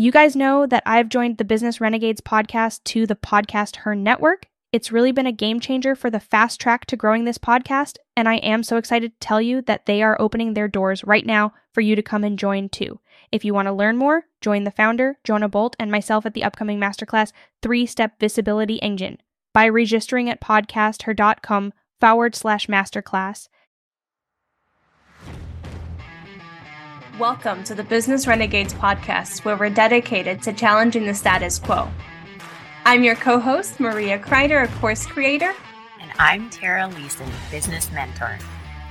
You guys know that I've joined the Business Renegades podcast to the Podcast Her Network. It's really been a game changer for the fast track to growing this podcast, and I am so excited to tell you that they are opening their doors right now for you to come and join too. If you want to learn more, join the founder, Jonah Bolt, and myself at the upcoming masterclass, Three Step Visibility Engine, by registering at podcasther.com forward slash masterclass. Welcome to the Business Renegades podcast, where we're dedicated to challenging the status quo. I'm your co host, Maria Kreider, a course creator. And I'm Tara Leeson, business mentor.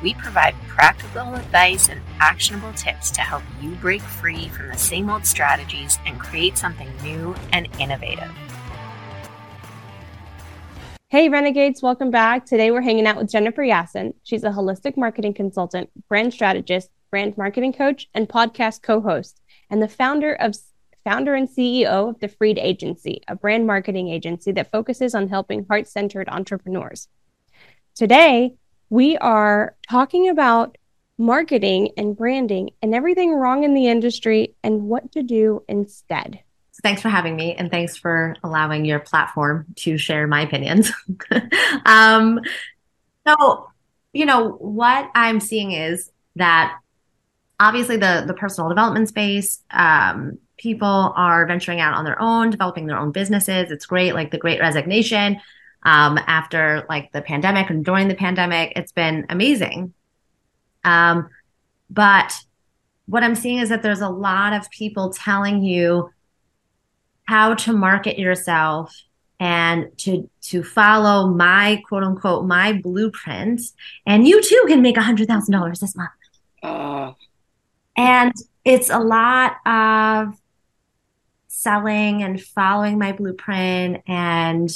We provide practical advice and actionable tips to help you break free from the same old strategies and create something new and innovative. Hey, Renegades, welcome back. Today we're hanging out with Jennifer Yassen. She's a holistic marketing consultant, brand strategist, brand marketing coach, and podcast co-host, and the founder of founder and CEO of the Freed Agency, a brand marketing agency that focuses on helping heart-centered entrepreneurs. Today, we are talking about marketing and branding and everything wrong in the industry and what to do instead. Thanks for having me and thanks for allowing your platform to share my opinions. um, so, you know, what I'm seeing is that obviously the the personal development space um, people are venturing out on their own developing their own businesses. It's great like the great resignation um, after like the pandemic and during the pandemic. It's been amazing. Um, but what i'm seeing is that there's a lot of people telling you how to market yourself and to to follow my quote unquote my blueprint. And you too can make a hundred thousand dollars this month. Uh, and it's a lot of selling and following my blueprint. And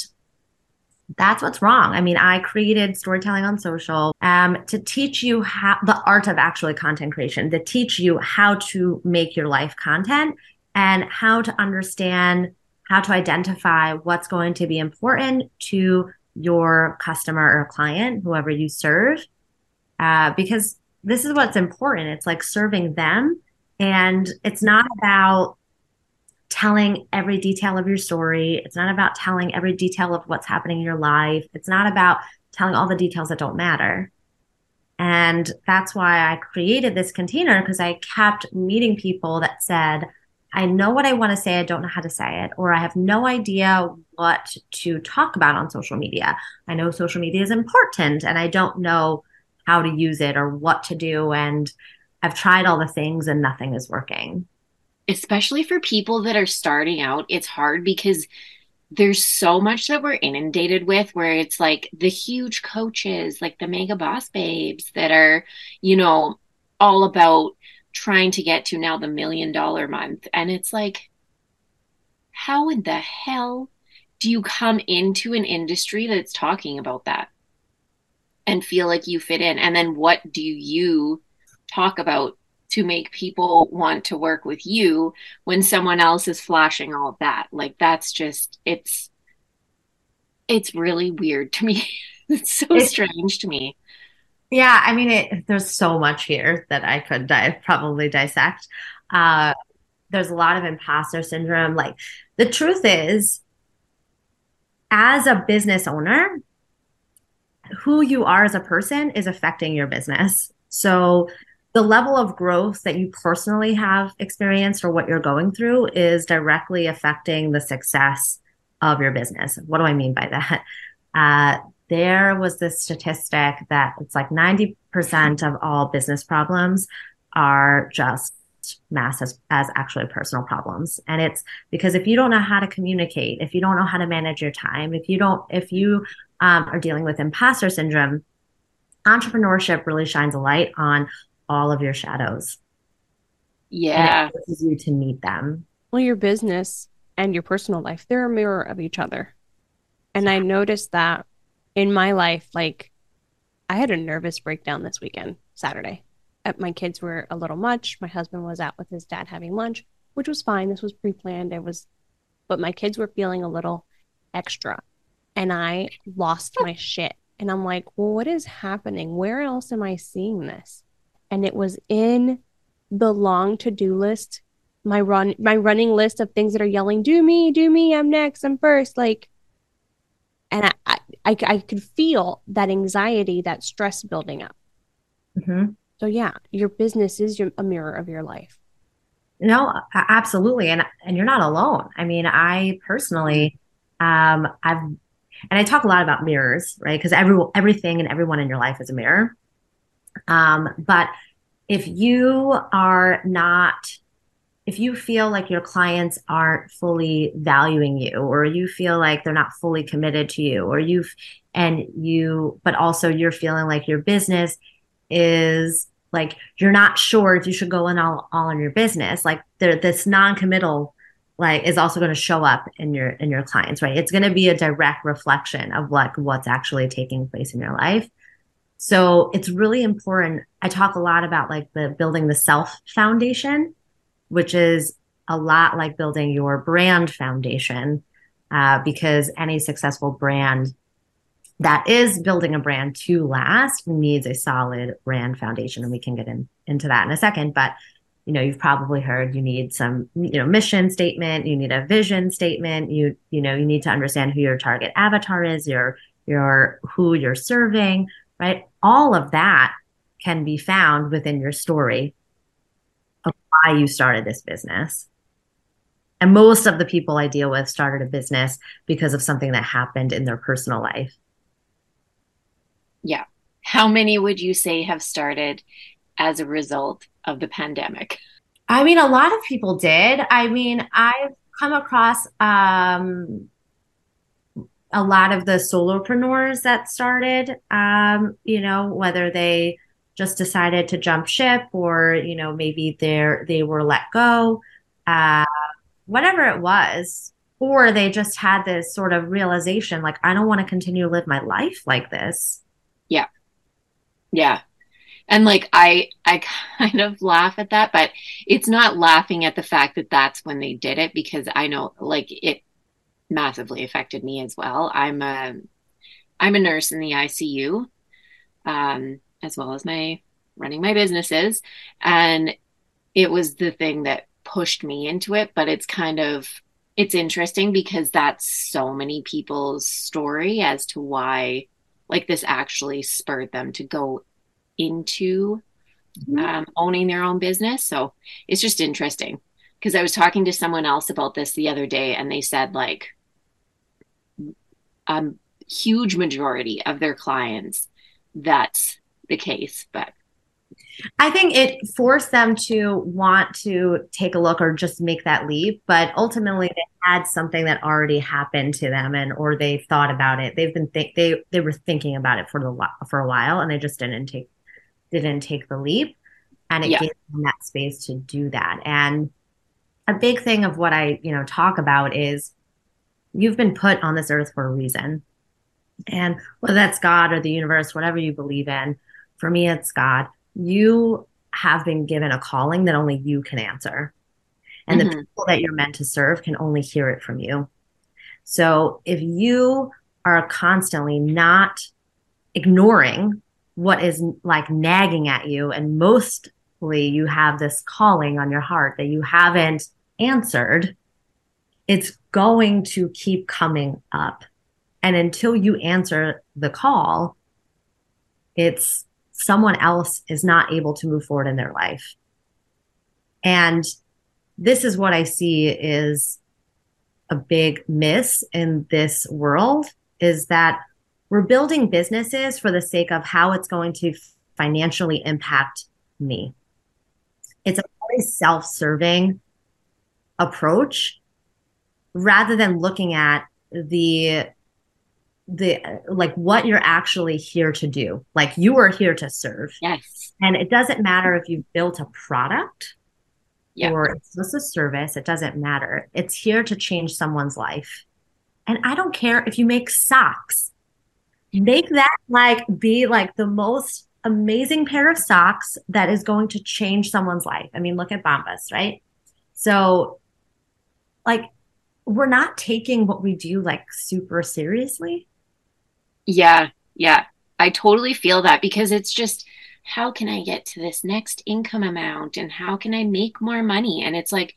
that's what's wrong. I mean, I created storytelling on social um, to teach you how the art of actually content creation, to teach you how to make your life content and how to understand how to identify what's going to be important to your customer or client, whoever you serve. Uh, because this is what's important. It's like serving them. And it's not about telling every detail of your story. It's not about telling every detail of what's happening in your life. It's not about telling all the details that don't matter. And that's why I created this container because I kept meeting people that said, I know what I want to say, I don't know how to say it, or I have no idea what to talk about on social media. I know social media is important and I don't know how to use it or what to do. And I've tried all the things and nothing is working. Especially for people that are starting out, it's hard because there's so much that we're inundated with where it's like the huge coaches, like the mega boss babes that are, you know, all about trying to get to now the million dollar month. And it's like, how in the hell do you come into an industry that's talking about that? And feel like you fit in? And then what do you talk about to make people want to work with you when someone else is flashing all of that? Like that's just it's it's really weird to me. it's so it's, strange to me. Yeah, I mean, it, there's so much here that I could di- probably dissect. Uh, there's a lot of imposter syndrome. Like the truth is, as a business owner, who you are as a person is affecting your business. So the level of growth that you personally have experienced or what you're going through is directly affecting the success of your business. What do I mean by that? Uh, there was this statistic that it's like 90% of all business problems are just mass as, as actually personal problems and it's because if you don't know how to communicate if you don't know how to manage your time if you don't if you um, are dealing with imposter syndrome, entrepreneurship really shines a light on all of your shadows. Yeah. And it forces you to meet them. Well, your business and your personal life, they're a mirror of each other. And I noticed that in my life, like I had a nervous breakdown this weekend, Saturday. Uh, my kids were a little much. My husband was out with his dad having lunch, which was fine. This was pre planned. It was, but my kids were feeling a little extra and I lost my shit. And I'm like, well, what is happening? Where else am I seeing this? And it was in the long to do list my run my running list of things that are yelling do me do me i'm next i'm first like and i i, I, I could feel that anxiety that stress building up Mm-hmm. so yeah your business is your, a mirror of your life No, absolutely. And and you're not alone. I mean, I personally um I've and I talk a lot about mirrors, right? Because every everything and everyone in your life is a mirror. Um, but if you are not if you feel like your clients aren't fully valuing you or you feel like they're not fully committed to you or you've and you but also you're feeling like your business is like you're not sure if you should go in all, all in your business like there this non-committal like is also going to show up in your in your clients right? It's going to be a direct reflection of like what's actually taking place in your life. So it's really important i talk a lot about like the building the self foundation which is a lot like building your brand foundation uh, because any successful brand that is building a brand to last needs a solid brand foundation and we can get in, into that in a second but you know you've probably heard you need some you know mission statement you need a vision statement you you know you need to understand who your target avatar is your your who you're serving right? All of that can be found within your story of why you started this business. And most of the people i deal with started a business because of something that happened in their personal life. Yeah. How many would you say have started as a result of the pandemic? I mean, a lot of people did. I mean, I've come across um, a lot of the solopreneurs that started, um, you know, whether they just decided to jump ship or, you know, maybe they're they were let go, uh, whatever it was, or they just had this sort of realization, like, I don't want to continue to live my life like this. Yeah. Yeah. And like I I kind of laugh at that, but it's not laughing at the fact that that's when they did it because I know like it massively affected me as well. I'm a I'm a nurse in the ICU, um, as well as my running my businesses, and it was the thing that pushed me into it. But it's kind of it's interesting because that's so many people's story as to why like this actually spurred them to go into um, owning their own business. So it's just interesting because I was talking to someone else about this the other day, and they said like a huge majority of their clients that's the case. But I think it forced them to want to take a look or just make that leap, but ultimately they had something that already happened to them, and or they thought about it. They've been think they they were thinking about it for the for a while, and they just didn't take didn't take the leap, and it Yeah. gave them that space to do that. And a big thing of what I you know talk about is you've been put on this earth for a reason, and whether that's God or the universe, whatever you believe in, for me it's God you have been given a calling that only you can answer. And the Mhm. people that you're meant to serve can only hear it from you. So if you are constantly not ignoring what is like nagging at you, and mostly you have this calling on your heart that you haven't answered, it's going to keep coming up. And until you answer the call, it's someone else is not able to move forward in their life. And this is what I see is a big miss in this world is that we're building businesses for the sake of how it's going to financially impact me. It's a very self-serving approach rather than looking at the the like what you're actually here to do. Like you are here to serve. yes, And it doesn't matter if you've built a product Yeah. or it's just a service, it doesn't matter. It's here to change someone's life. And I don't care if you make socks. Make that like be like the most amazing pair of socks that is going to change someone's life. I mean, look at Bombas, right? So like we're not taking what we do like super seriously. yeah, yeah. I totally feel that because it's just how can I get to this next income amount and how can I make more money? And it's like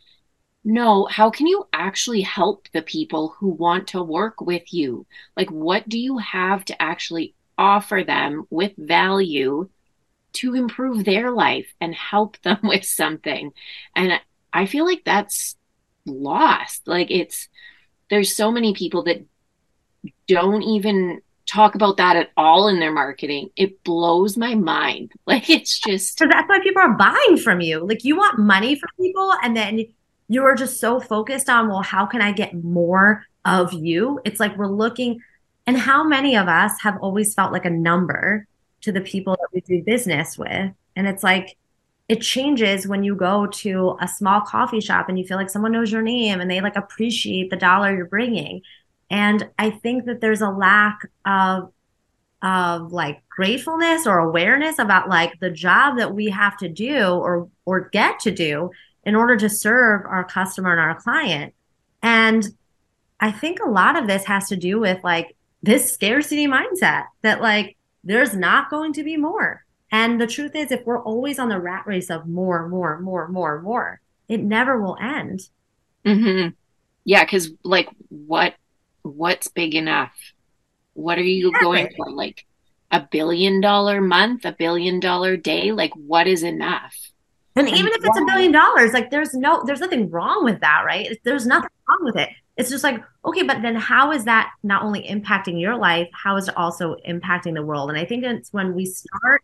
no, how can you actually help the people who want to work with you? Like, what do you have to actually offer them with value to improve their life and help them with something? And I feel like that's lost. Like, it's, there's so many people that don't even talk about that at all in their marketing. It blows my mind. Like, it's just. So that's why people are buying from you. Like, you want money from people and then you are just so focused on, well, how can I get more of you? It's like we're looking, and how many of us have always felt like a number to the people that we do business with? And it's like, it changes when you go to a small coffee shop and you feel like someone knows your name and they like appreciate the dollar you're bringing. And I think that there's a lack of of like gratefulness or awareness about like the job that we have to do or or get to do in order to serve our customer and our client. And I think a lot of this has to do with like this scarcity mindset that like there's not going to be more. And the truth is, if we're always on the rat race of more, more, more, more, more, it never will end. Mm-hmm. Yeah, because like what what's big enough? What are you exactly. going for? Like a billion dollar month, a billion dollar day? Like what is enough? And even if it's a billion dollars, like there's no, there's nothing wrong with that, right? There's nothing wrong with it. It's just like, okay, but then how is that not only impacting your life, how is it also impacting the world? And I think it's when we start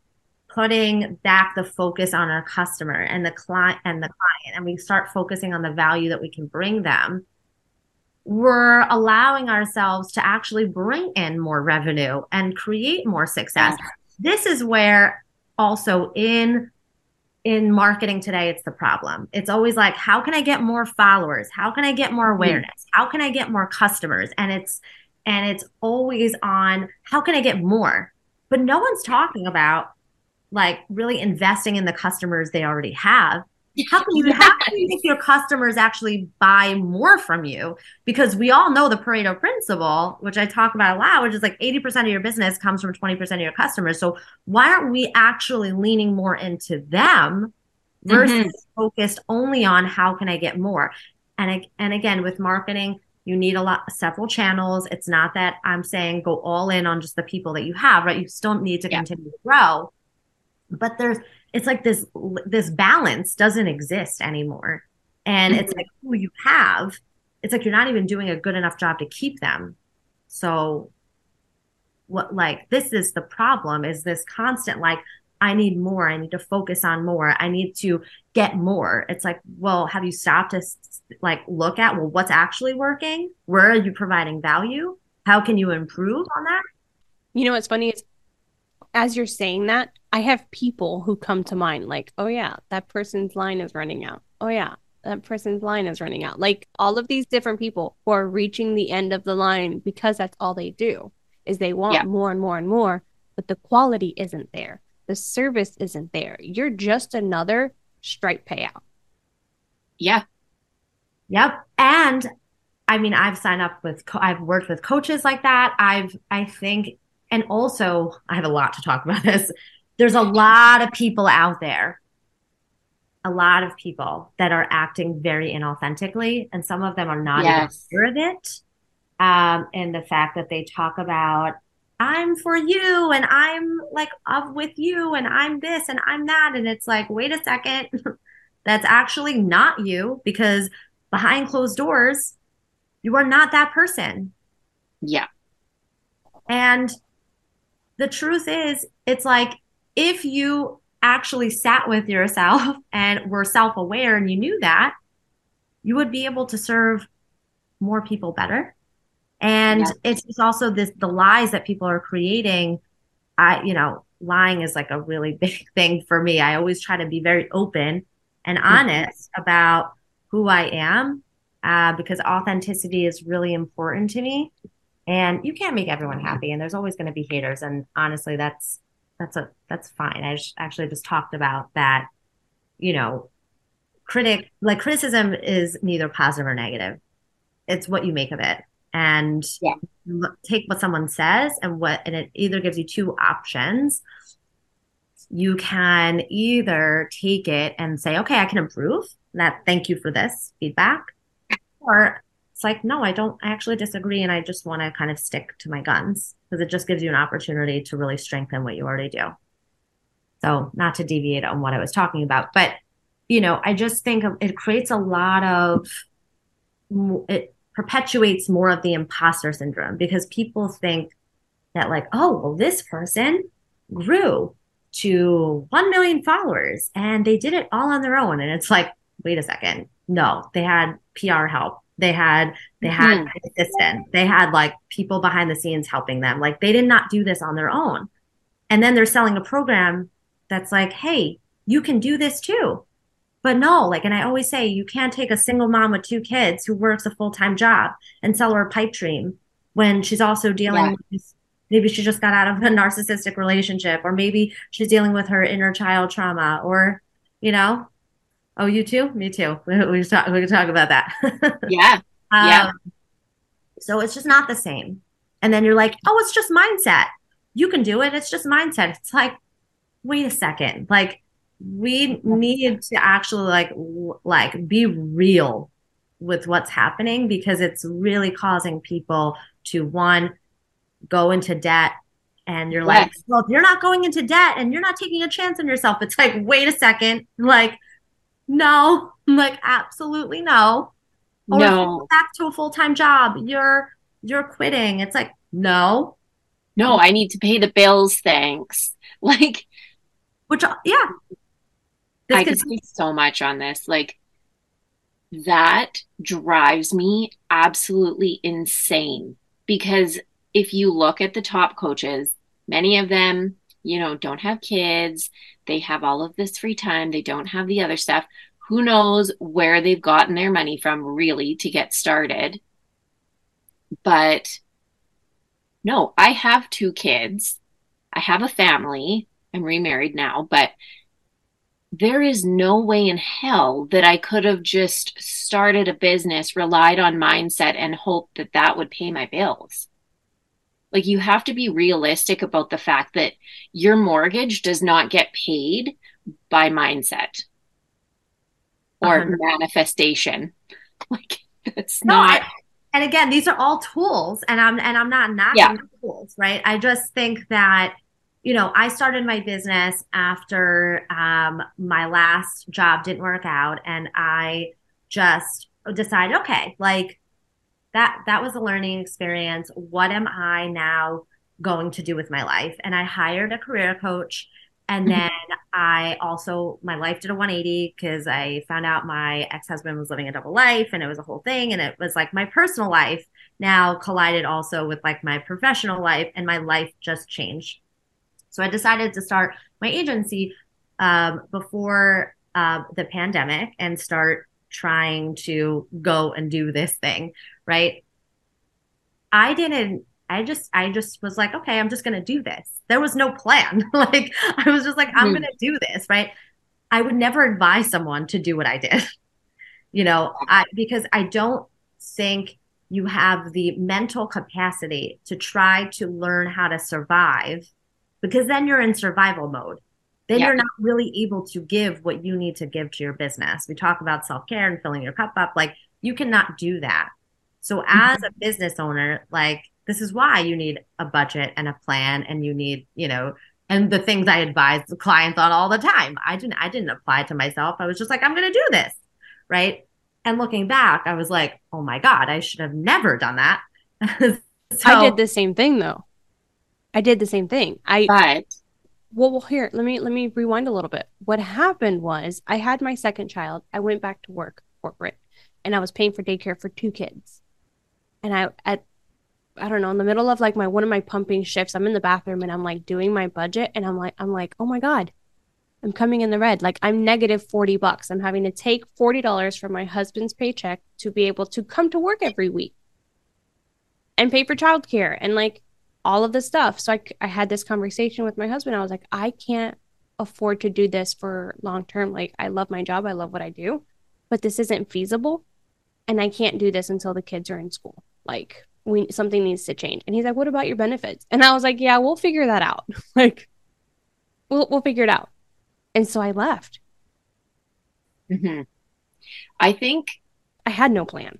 putting back the focus on our customer and the client and the client, and we start focusing on the value that we can bring them, we're allowing ourselves to actually bring in more revenue and create more success. This is where also in in marketing today it's the problem. It's always like how can i get more followers? How can i get more mm-hmm. awareness? How can i get more customers? And it's and it's always on how can i get more? But no one's talking about like really investing in the customers they already have how can you how can you make your customers actually buy more from you? Because we all know the Pareto principle, which I talk about a lot, which is like 80% of your business comes from 20% of your customers. So why aren't we actually leaning more into them versus mm-hmm. focused only on how can I get more? And and again, with marketing, you need a lot several channels. It's not that I'm saying go all in on just the people that you have, right? You still need to yeah. continue to grow. But there's it's like this this balance doesn't exist anymore. And mm-hmm. it's like who you have it's like you're not even doing a good enough job to keep them. So what like this is the problem is this constant like i need more i need to focus on more i need to get more. It's like well have you stopped to like look at well what's actually working? Where are you providing value? How can you improve on that? You know what's funny is as you're saying that I have people who come to mind like, oh yeah, that person's line is running out. Oh yeah, that person's line is running out. Like all of these different people who are reaching the end of the line because that's all they do is they want yeah. more and more and more, but the quality isn't there. The service isn't there. You're just another Stripe payout. Yeah. Yep. And I mean, I've signed up with, co- I've worked with coaches like that. I've, I think, and also I have a lot to talk about this. There's a lot of people out there a lot of people that are acting very inauthentically and some of them are not yes. even aware of it. Um, and the fact that they talk about i'm for you and i'm like of with you and i'm this and i'm that and it's like wait a second. That's actually not you because behind closed doors you are not that person. Yeah. And the truth is it's like if you actually sat with yourself and were self aware and you knew that, you would be able to serve more people better. And it's just also this the lies that people are creating. I, you know, lying is like a really big thing for me. I always try to be very open and honest mm-hmm. about who I am uh, because authenticity is really important to me. And you can't make everyone mm-hmm. happy, and there's always going to be haters. And honestly, that's that's a that's fine. I just, actually just talked about that. You know, critic like criticism is neither positive or negative. It's what you make of it, and yeah. take what someone says and what and it either gives you two options. You can either take it and say, okay, I can improve, that thank you for this feedback. Or it's like, no, I don't I actually disagree and I just want to kind of stick to my guns because it just gives you an opportunity to really strengthen what you already do. So, not to deviate on what I was talking about, but you know, I just think it creates a lot of it perpetuates more of the imposter syndrome because people think that like, oh, well, this person grew to 1 million followers and they did it all on their own. And it's like, wait a second. No, they had PR help. They had they had mm-hmm. an assistant. They had like people behind the scenes helping them. Like they did not do this on their own. And then they're selling a program that's like, hey, you can do this too. But no, like, and I always say you can't take a single mom with two kids who works a full time job and sell her a pipe dream when she's also dealing yeah. with maybe she just got out of a narcissistic relationship, or maybe she's dealing with her inner child trauma, or, you know, Oh, you too? Me too. We, we, talk, we can talk about that. yeah. Um, yeah. So it's just not the same. And then you're like, oh, it's just mindset. You can do it. It's just mindset. It's like, wait a second. Like, we need to actually like like be real with what's happening because it's really causing people to one go into debt and you're yes. like well if you're not going into debt and you're not taking a chance on yourself it's like wait a second like no. I'm like, absolutely no. Or no. back to a full time job. You're you're quitting. It's like, no. No, I need to pay the bills. Thanks. Like, which yeah. This I could say so much on this. Like, that drives me absolutely insane because if you look at the top coaches, many of them, you know, don't have kids. They have all of this free time. They don't have the other stuff. Who knows where they've gotten their money from really to get started? But no, I have two kids. I have a family. I'm remarried now, but there is no way in hell that I could have just started a business, relied on mindset, and hoped that that would pay my bills. Like you have to be realistic about the fact that your mortgage does not get paid by mindset or 100%. manifestation. Like it's no, not. I, and again, these are all tools, and I'm and I'm not knocking yeah. tools, right? I just think that you know I started my business after um, my last job didn't work out, and I just decided, okay, like that that was a learning experience. What am I now going to do with my life? And I hired a career coach. And mm-hmm. then I also, my life did a 180 because I found out my ex husband was living a double life and it was a whole thing. And it was like my personal life now collided also with like my professional life, and my life just changed. So I decided to start my agency um, before uh, the pandemic and start trying to go and do this thing right? I didn't I just I just was like, okay, I'm just gonna do this. There was no plan. like I was just like, I'm mm. gonna do this, right? I would never advise someone to do what I did. you know, I because I don't think you have the mental capacity to try to learn how to survive because then you're in survival mode. Then yeah. you're not really able to give what you need to give to your business. We talk about self care and filling your cup up. Like you cannot do that so as mm-hmm. a business owner, like this is why you need a budget and a plan and you need, you know, and the things I advise clients on all the time. I didn't I didn't apply to myself. I was just like, I'm gonna do this. Right. And looking back, I was like, oh my God, I should have never done that. so, I did the same thing though. I did the same thing. I but well, well here, let me let me rewind a little bit. What happened was I had my second child. I went back to work corporate and I was paying for daycare for two kids and I at I don't know in the middle of like my one of my pumping shifts, I'm in the bathroom and I'm like doing my budget, and I'm like I'm like oh my god, I'm coming in the red. Like I'm negative forty bucks. I'm having to take forty dollars from my husband's paycheck to be able to come to work every week and pay for childcare and like all of the stuff. So I I had this conversation with my husband. I was like I can't afford to do this for long term. Like I love my job, I love what I do, but this isn't feasible, and I can't do this until the kids are in school like we something needs to change and he's like what about your benefits and i was like yeah we'll figure that out like we'll, we'll figure it out and so i left mm-hmm. I think I had no plan.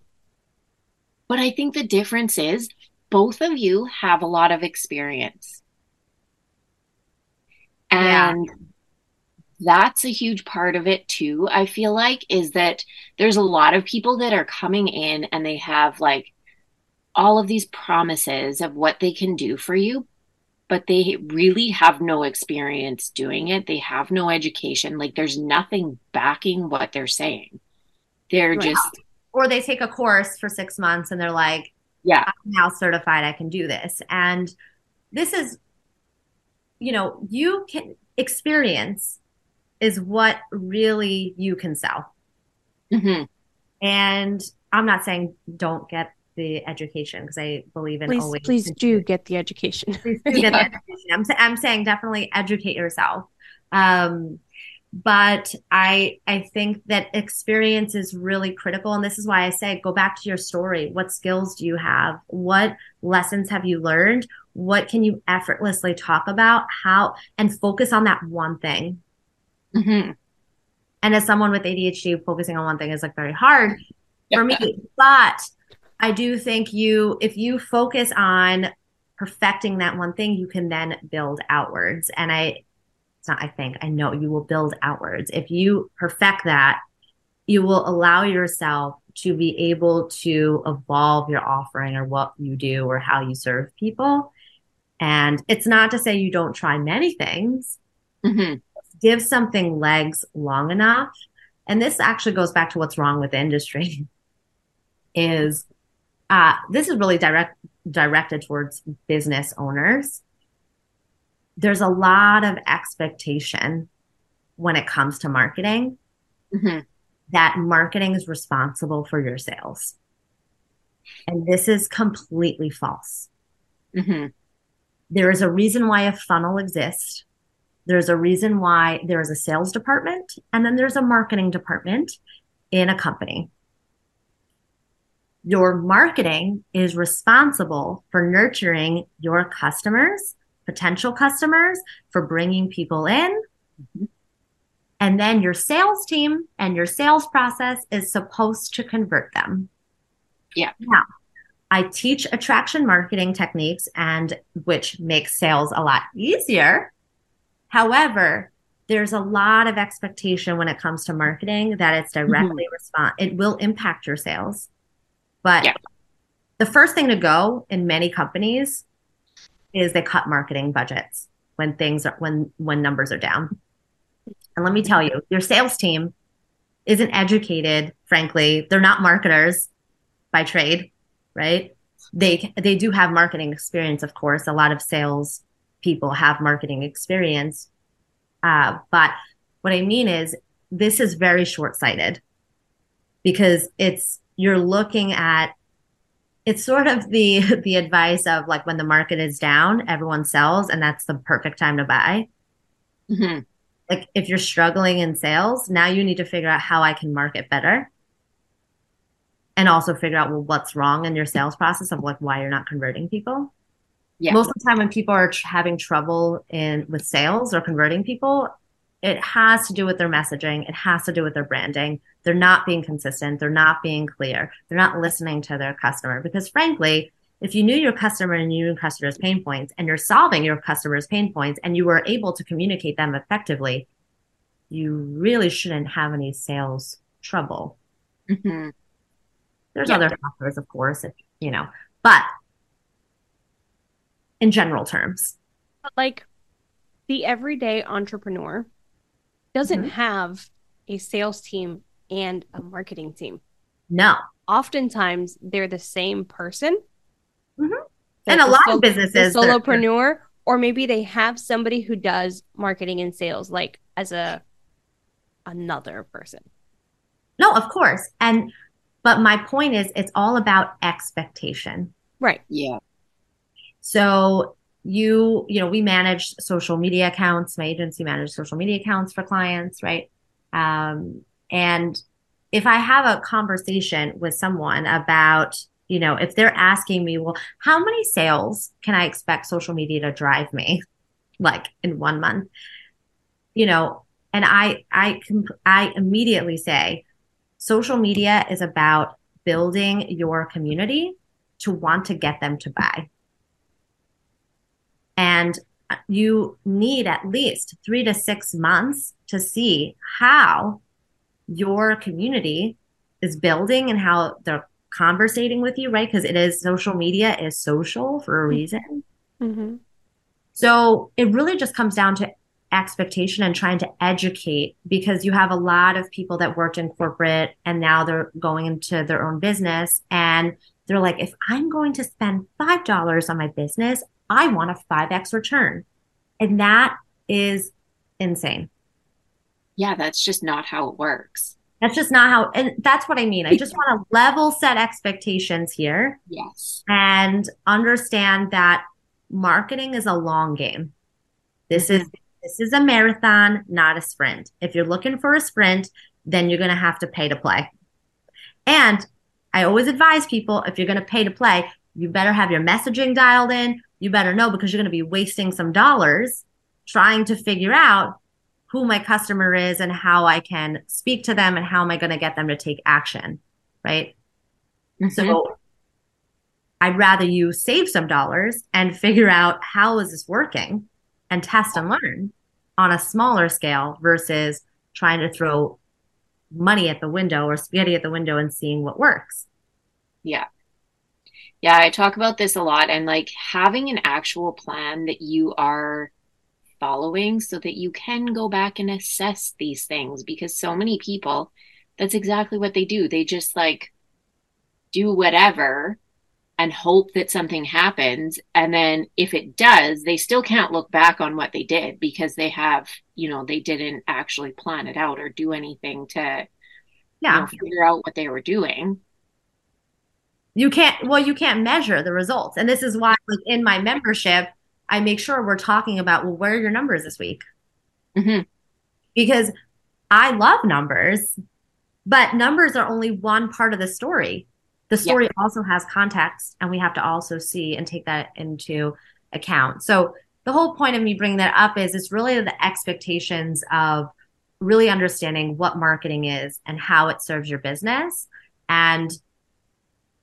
But I think the difference is both of you have a lot of experience. And yeah. that's a huge part of it too. I feel like is that there's a lot of people that are coming in and they have like all of these promises of what they can do for you, but they really have no experience doing it. They have no education. Like there's nothing backing what they're saying. They're right. just or they take a course for 6 months and they're like, yeah, I'm now certified I can do this. And this is you know, you can experience is what really you can sell. Mm-hmm. And I'm not saying don't get the education because I believe in please, always. Please do get the education. please do get the education. I'm, I'm saying definitely educate yourself. Um, but I I think that experience is really critical, and this is why I say go back to your story. What skills do you have? What lessons have you learned? What can you effortlessly talk about? How and focus on that one thing. Mm-hmm. And as someone with ADHD, focusing on one thing is like very hard for me. But I do think you, if you focus on perfecting that one thing, you can then build outwards. And I, it's not, I think, I know you will build outwards. If you perfect that, you will allow yourself to be able to evolve your offering or what you do or how you serve people. And it's not to say you don't try many things. Mm-hmm. Give something legs long enough. And this actually goes back to what's wrong with industry is uh, this is really direct directed towards business owners. There's a lot of expectation when it comes to marketing mm-hmm. that marketing is responsible for your sales. And this is completely false. Mm-hmm. There is a reason why a funnel exists. There's a reason why there is a sales department, and then there's a marketing department in a company your marketing is responsible for nurturing your customers, potential customers, for bringing people in. Mm-hmm. And then your sales team and your sales process is supposed to convert them. Yeah. Now, I teach attraction marketing techniques and which makes sales a lot easier. However, there's a lot of expectation when it comes to marketing that it's directly mm-hmm. respond it will impact your sales but yeah. the first thing to go in many companies is they cut marketing budgets when things are when when numbers are down. And let me tell you, your sales team isn't educated, frankly. They're not marketers by trade, right? They they do have marketing experience, of course. A lot of sales people have marketing experience. Uh, but what I mean is this is very short-sighted because it's you're looking at it's sort of the the advice of like when the market is down everyone sells and that's the perfect time to buy mm-hmm. like if you're struggling in sales now you need to figure out how i can market better and also figure out well what's wrong in your sales process of like why you're not converting people yeah. most of the time when people are tr- having trouble in with sales or converting people it has to do with their messaging. It has to do with their branding. They're not being consistent. They're not being clear. They're not listening to their customer because frankly if you knew your customer and you knew customers pain points and you're solving your customers pain points and you were able to communicate them effectively you really shouldn't have any sales trouble. Mm-hmm. there's yeah. other factors of course if you know but in general terms. Like the everyday entrepreneur doesn't mm-hmm. have a sales team and a marketing team. No. Oftentimes they're the same person. Mm-hmm. And a lot sol- of businesses, solopreneur, or maybe they have somebody who does marketing and sales, like as a another person. No, of course. And but my point is it's all about expectation. Right. Yeah. So you, you know, we manage social media accounts. My agency manages social media accounts for clients, right? Um, and if I have a conversation with someone about, you know, if they're asking me, well, how many sales can I expect social media to drive me like in one month? You know, and I I I immediately say social media is about building your community to want to get them to buy. And you need at least three to six months to see how your community is building and how they're conversating with you, right? Because it is social media is social for a reason. Mm-hmm. So it really just comes down to expectation and trying to educate because you have a lot of people that worked in corporate and now they're going into their own business and they're like, if I'm going to spend $5 on my business, I want a 5x return. And that is insane. Yeah, that's just not how it works. That's just not how, and that's what I mean. I just want to level set expectations here. Yes. And understand that marketing is a long game. This mm-hmm. is this is a marathon, not a sprint. If you're looking for a sprint, then you're going to have to pay to play. And I always advise people if you're going to pay to play, you better have your messaging dialed in. You better know because you're going to be wasting some dollars trying to figure out who my customer is and how I can speak to them and how am I going to get them to take action. Right. Mm-hmm. So I'd rather you save some dollars and figure out how is this working and test and learn on a smaller scale versus trying to throw money at the window or spaghetti at the window and seeing what works. Yeah. Yeah, I talk about this a lot and like having an actual plan that you are following so that you can go back and assess these things because so many people that's exactly what they do. They just like do whatever and hope that something happens and then if it does they still can't look back on what they did because they have you know they didn't actually plan it out or do anything to yeah you know, figure out what they were doing you can't well you can't measure the results. And this is why like in my membership i make sure we're talking about well where are your numbers this week? Mm-hmm. because i love numbers but numbers are only one part of the story. The story also has context and we have to also see and take that into account. So the whole point of me bringing that up is it's really the expectations of really understanding what marketing is and how it serves your business. And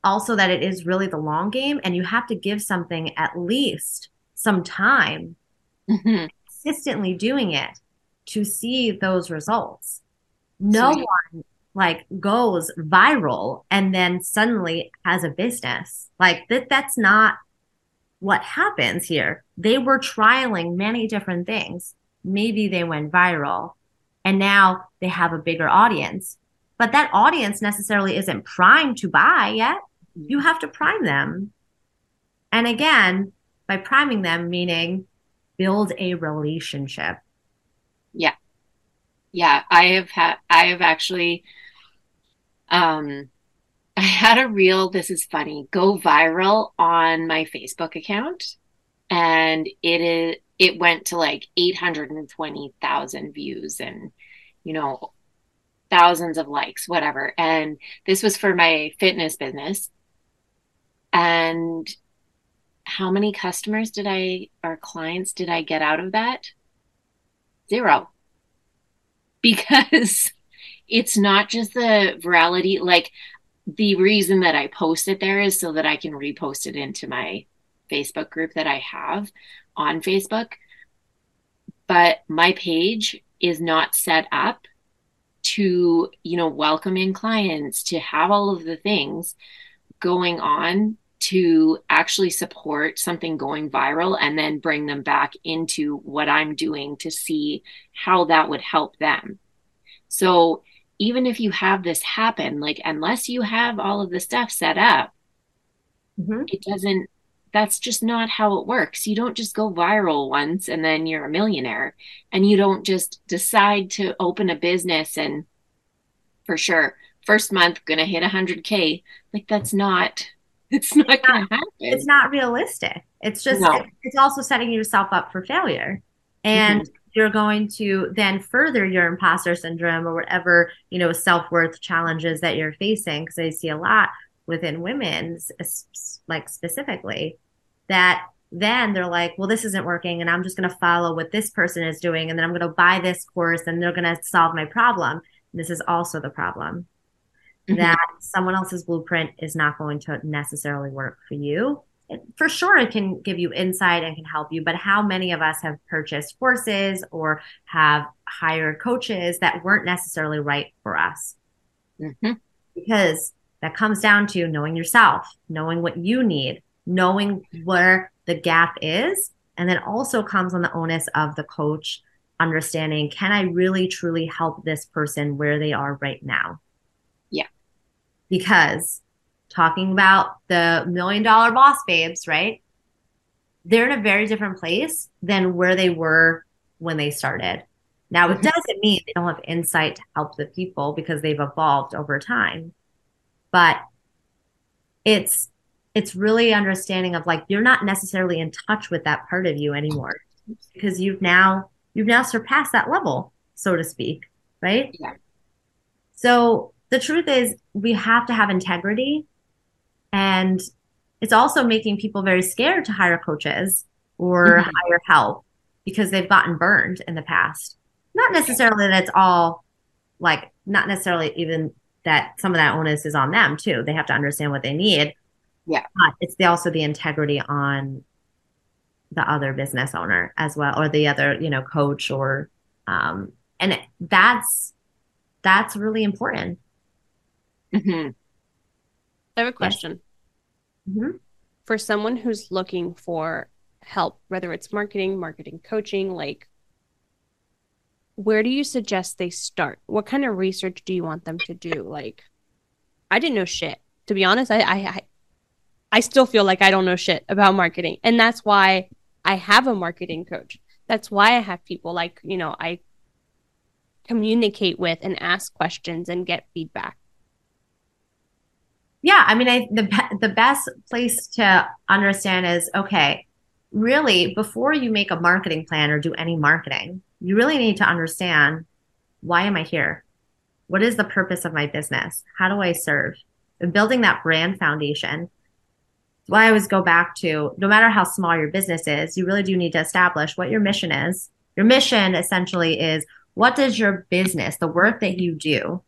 also that it is really the long game and you have to give something at least some time mm-hmm. consistently doing it to see those results no Sweet. one like goes viral and then suddenly has a business. Like that that's not what happens here. They were trialing many different things. Maybe they went viral and now they have a bigger audience. But that audience necessarily isn't primed to buy yet. You have to prime them. And again, by priming them, meaning build a relationship. Yeah. Yeah. I have had, I have actually um, I had a reel, this is funny, go viral on my Facebook account. And it is it went to like 820,000 views and you know thousands of likes whatever and this was for my fitness business and how many customers did I or clients did I get out of that? Zero. Because it's not just the virality like the reason that I post it there is so that I can repost it into my Facebook group that I have on Facebook. But my page is not set up to, you know, welcome in clients, to have all of the things going on to actually support something going viral and then bring them back into what I'm doing to see how that would help them. So even if you have this happen, like unless you have all of the stuff set up, mm-hmm. it doesn't that's just not how it works. You don't just go viral once and then you're a millionaire. And you don't just decide to open a business and for sure, first month gonna hit 100K. Like that's not, it's not, it's gonna happen. It's not realistic. It's just, no. it's also setting yourself up for failure. And mm-hmm you're going to then further your imposter syndrome or whatever you know self-worth challenges that you're facing because i see a lot within women's like specifically that then they're like well this isn't working and i'm just going to follow what this person is doing and then i'm going to buy this course and they're going to solve my problem and this is also the problem mm-hmm. that someone else's blueprint is not going to necessarily work for you. For sure, it can give you insight and can help you, but how many of us have purchased courses or have hired coaches that weren't necessarily right for us? Mm-hmm. Because that comes down to knowing yourself, knowing what you need, knowing where the gap is. And then also comes on the onus of the coach understanding can I really truly help this person where they are right now? Yeah. Because talking about the million dollar boss babes, right? They're in a very different place than where they were when they started. Now, it mm-hmm. doesn't mean they don't have insight to help the people because they've evolved over time. But it's it's really understanding of like you're not necessarily in touch with that part of you anymore because you've now you've now surpassed that level, so to speak, right? Yeah. So the truth is we have to have integrity and it's also making people very scared to hire coaches or mm-hmm. hire help because they've gotten burned in the past. Not necessarily that it's all like not necessarily even that some of that onus is on them too. They have to understand what they need. Yeah. But it's the, also the integrity on the other business owner as well, or the other, you know, coach or, um, and that's, that's really important. Mm-hmm. I have a question. Yes. Mm-hmm. For someone who's looking for help, whether it's marketing, marketing coaching, like where do you suggest they start? What kind of research do you want them to do? Like, I didn't know shit. To be honest, I, I, I still feel like I don't know shit about marketing, and that's why I have a marketing coach. That's why I have people like you know I communicate with and ask questions and get feedback. Yeah, I mean, I, the the best place to understand is okay. Really, before you make a marketing plan or do any marketing, you really need to understand why am I here? What is the purpose of my business? How do I serve? And building that brand foundation. Why I always go back to no matter how small your business is, you really do need to establish what your mission is. Your mission essentially is what does your business, the work that you do,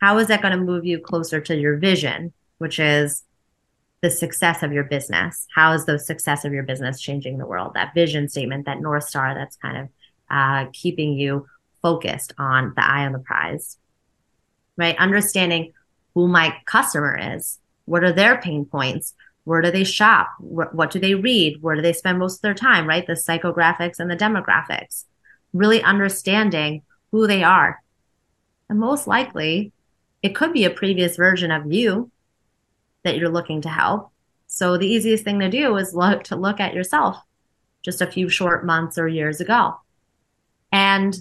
how is that going to move you closer to your vision, which is the success of your business? How is the success of your business changing the world? That vision statement, that North Star that's kind of uh, keeping you focused on the eye on the prize, right? Understanding who my customer is. What are their pain points? Where do they shop? What, what do they read? Where do they spend most of their time, right? The psychographics and the demographics. Really understanding who they are. And most likely, it could be a previous version of you that you're looking to help. So the easiest thing to do is look to look at yourself just a few short months or years ago and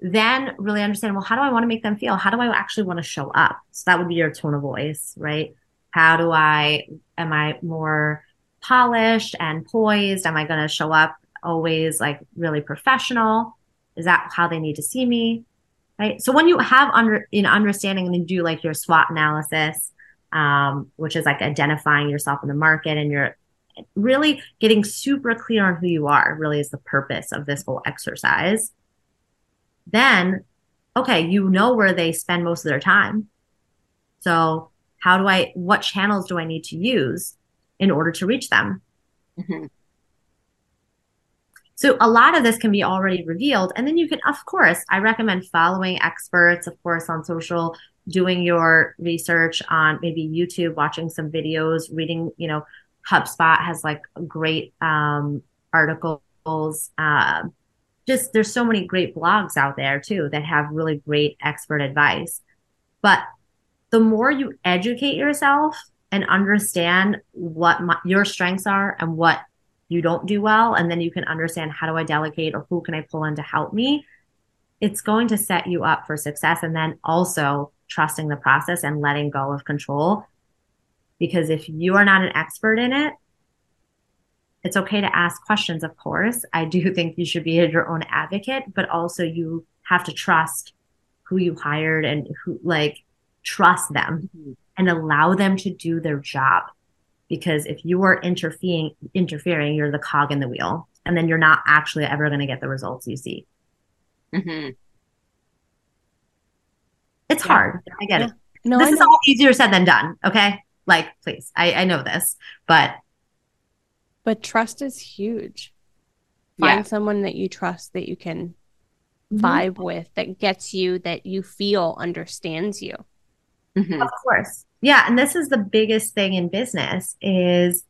then really understand well how do i want to make them feel? How do i actually want to show up? So that would be your tone of voice right? How do i am i more polished and poised? Am i going to show up always like really professional? Is that how they need to see me? Right? So when you have under know understanding and then do like your swot analysis um, which is like identifying yourself in the market and you're really getting super clear on who you are really is the purpose of this whole exercise then okay, you know where they spend most of their time. So how do I, what channels do I need to use in order to reach them? Mm-hmm. So a lot of this can be already revealed. And then you can, of course, I recommend following experts, of course, on social, doing your research on maybe YouTube, watching some videos, reading, you know, HubSpot has like great um, articles. Uh, just there's so many great blogs out there too that have really great expert advice. But the more you educate yourself and understand what my, your strengths are and what you don't do well, and then you can understand how do I delegate or who can I pull in to help me, it's going to set you up for success. And then also trusting the process and letting go of control. Because if you are not an expert in it, it's okay to ask questions, of course. I do think you should be your own advocate, but also you have to trust who you hired and who like trust them mm-hmm. and allow them to do their job. Because if you are interfering, interfering, you're the cog in the wheel, and then you're not actually ever going to get the results you see. Mm-hmm. It's yeah. hard. I get yeah. it. No, this is all easier said than done. Okay. Like, please, I, I know this, but but trust is huge. Yeah. Find someone that you trust that you can Mhm. vibe with, that gets you, that you feel understands you. Mhm. Of course. Yeah, and this is the biggest thing in business is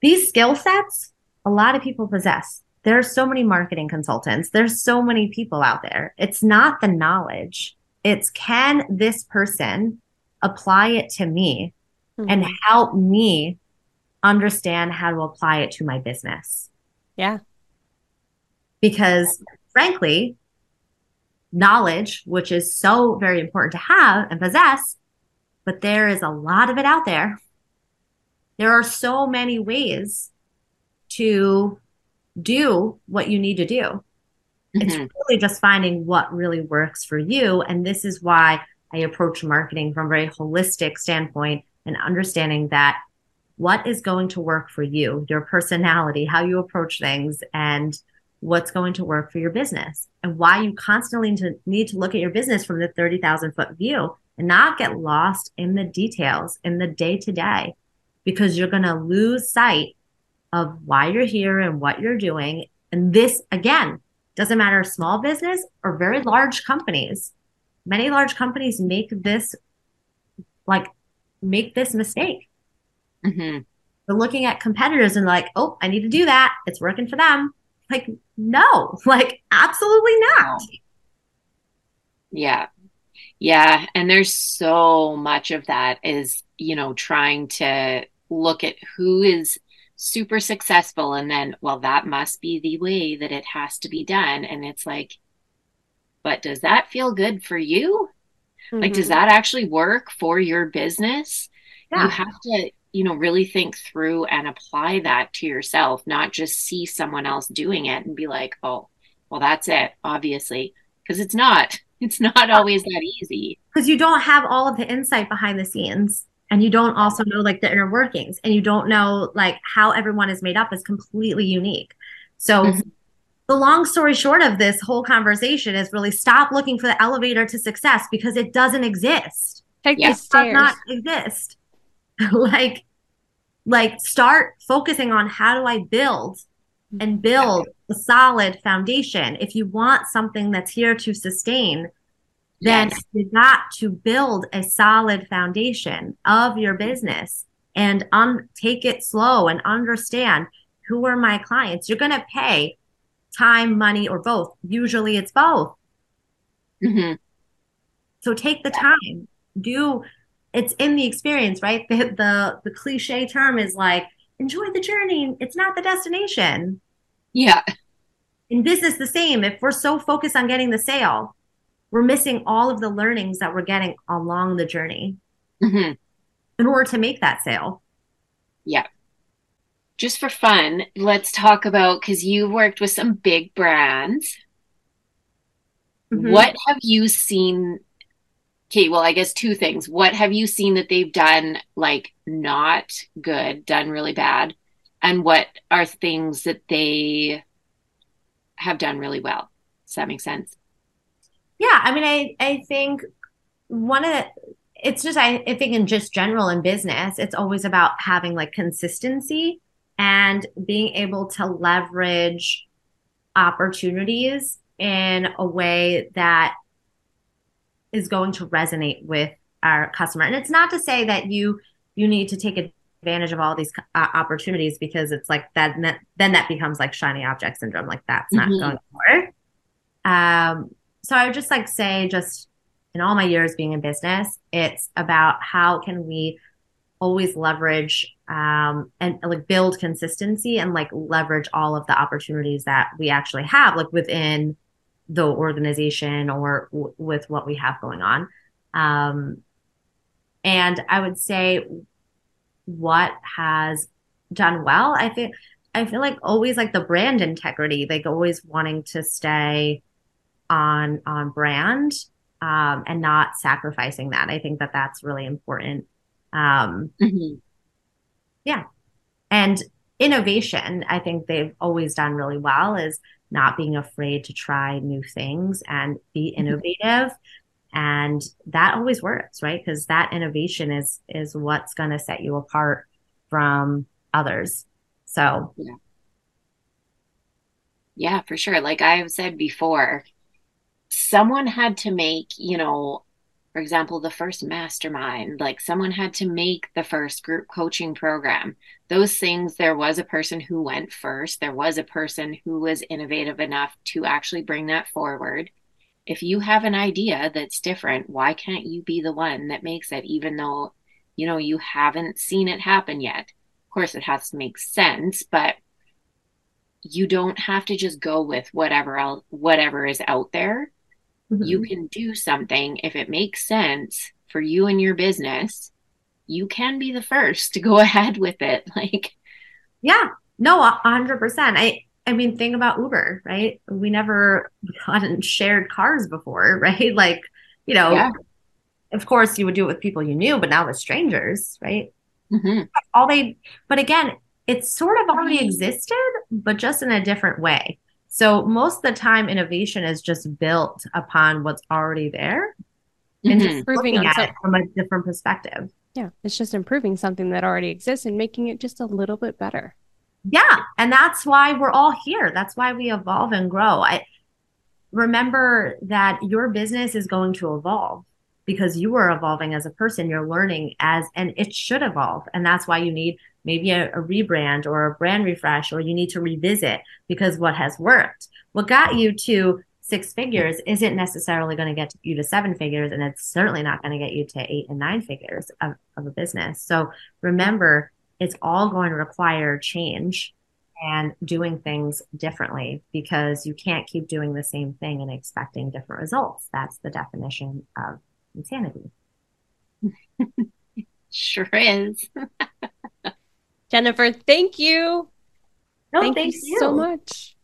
these skill sets a lot of people possess. There are so many marketing consultants. There's so many people out there. It's not the knowledge. It's can this person apply it to me and Mhm. help me understand how to apply it to my business? yeah, because frankly, knowledge, which is so very important to have and possess, but there is a lot of it out there. There are so many ways to do what you need to do. It's Mhm. really just finding what really works for you. And this is why I approach marketing from a very holistic standpoint and understanding that what is going to work for you, your personality, how you approach things, and what's going to work for your business, and why you constantly need to, look at your business from the 30,000 foot view and not get lost in the details in the day to day, because you're going to lose sight of why you're here and what you're doing. And this, again, doesn't matter small business or very large companies. Many large companies make this, like, make this mistake. Mhm. They're looking at competitors and like, oh, I need to do that. It's working for them. Like, no, like, absolutely not. Yeah. Yeah. And there's so much of that is, you know, trying to look at who is super successful and then, well, that must be the way that it has to be done. And it's like, but does that feel good for you? Like, does Mhm. that actually work for your business? You have to, you know, really think through and apply that to yourself, not just see someone else doing it and be like, oh, well, that's it, obviously. Because it's not. It's not always that easy. Because you don't have all of the insight behind the scenes. And you don't also know like the inner workings. And you don't know like how everyone is made up is completely unique. So Mhm. the long story short of this whole conversation is really stop looking for the elevator to success because it doesn't exist. Take Yeah. the does stairs. not exist. like, like start focusing on how do I build and build a solid foundation. If you want something that's here to sustain, then Yes. you got to build a solid foundation of your business and um, take it slow and understand who are my clients. You're going to pay time, money, or both. Usually it's both. Mhm. So take the time. Do it's in the experience, right? The, the the cliche term is like enjoy the journey. It's not the destination. Yeah. In business, the same. If we're so focused on getting the sale, we're missing all of the learnings that we're getting along the journey Mhm. in order to make that sale. Yeah. Just for fun, let's talk about because you've worked with some big brands. Mhm. What have you seen? Okay, well, I guess two things. What have you seen that they've done like not good, done really bad? And what are things that they have done really well? Does that make sense? Yeah, I mean, I I think one of the it's just I, I think in just general in business, it's always about having like consistency and being able to leverage opportunities in a way that is going to resonate with our customer. And it's not to say that you you need to take advantage of all these uh, opportunities because it's like that then that becomes like shiny object syndrome. Like that's not Mhm. going to work. Um, so I would just like say, just in all my years being in business, it's about how can we always leverage um, and like build consistency and like leverage all of the opportunities that we actually have, like within the organization or w- with what we have going on. Um, and I would say what has done well, I think I feel like always like the brand integrity, like always wanting to stay on on brand um, and not sacrificing that. I think that that's really important. Um, Mhm. and innovation, I think they've always done really well is not being afraid to try new things and be mm-hmm. innovative. And that always works right? Because that innovation is is what's going to set you apart from others. So. Yeah. Yeah for sure. Like i've said before someone had to make you know for example the first mastermind like someone had to make the first group coaching program those things there was a person who went first there was a person who was innovative enough to actually bring that forward if you have an idea that's different, why can't you be the one that makes it, even though, you know, you haven't seen it happen yet? Of course, it has to make sense, but you don't have to just go with whatever else, whatever is out there. Mm-hmm. You can do something if it makes sense for you and your business. You can be the first to go ahead with it. Like, yeah, no, a hundred percent. I I mean, think about Uber, right? We never hadn't shared cars before, right? Like, you know, yeah. of course you would do it with people you knew, but now with strangers, right? Mm-hmm. All they, but again, it's sort of already existed, but just in a different way. So most of the time, innovation is just built upon what's already there mm-hmm. and just improving on it from a different perspective. Yeah, it's just improving something that already exists and making it just a little bit better. Yeah. And that's why we're all here. That's why we evolve and grow. I remember that your business is going to evolve because you are evolving as a person. You're learning as, and it should evolve. And that's why you need maybe a, a rebrand or a brand refresh, or you need to revisit because what has worked, what got you to six figures isn't necessarily going to get you to seven figures and it's certainly not going to get you to eight and nine figures of, of a business so remember it's all going to require change and doing things differently because you can't keep doing the same thing and expecting different results. That's the definition of insanity. sure is. Jennifer, thank you. No, thank, thank you, you so much.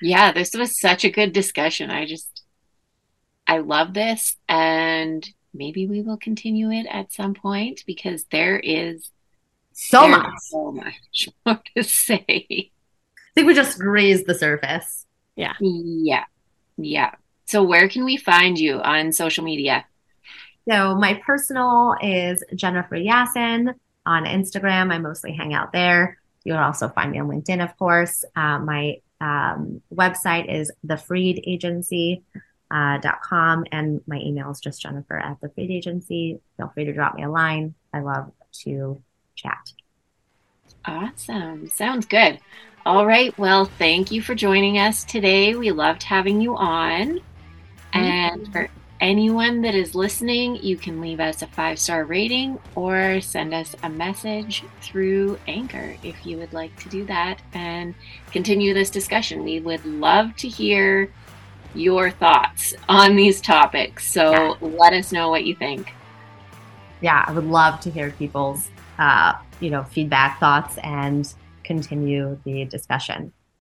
Yeah, this was such a good discussion. I just, I love this. And maybe we will continue it at some point because there is so There's much. So much more to say. I think we just grazed the surface. Yeah. Yeah. Yeah. So where can we find you on social media? So my personal is Jennifer Yassen on Instagram. I mostly hang out there. You'll also find me on LinkedIn, of course. Uh, my um, website is thefreedagency.com uh, .com, and my email is just jennifer at the freed agency. Feel free to drop me a line. I love to chat. Awesome. Sounds good. All right. Well, thank you for joining us today. We loved having you on. And for anyone that is listening, you can leave us a five star rating or send us a message through Anchor if you would like to do that and continue this discussion. We would love to hear your thoughts on these topics. So yeah. let us know what you think. Yeah, I would love to hear people's uh, you know, feedback, thoughts, and continue the discussion.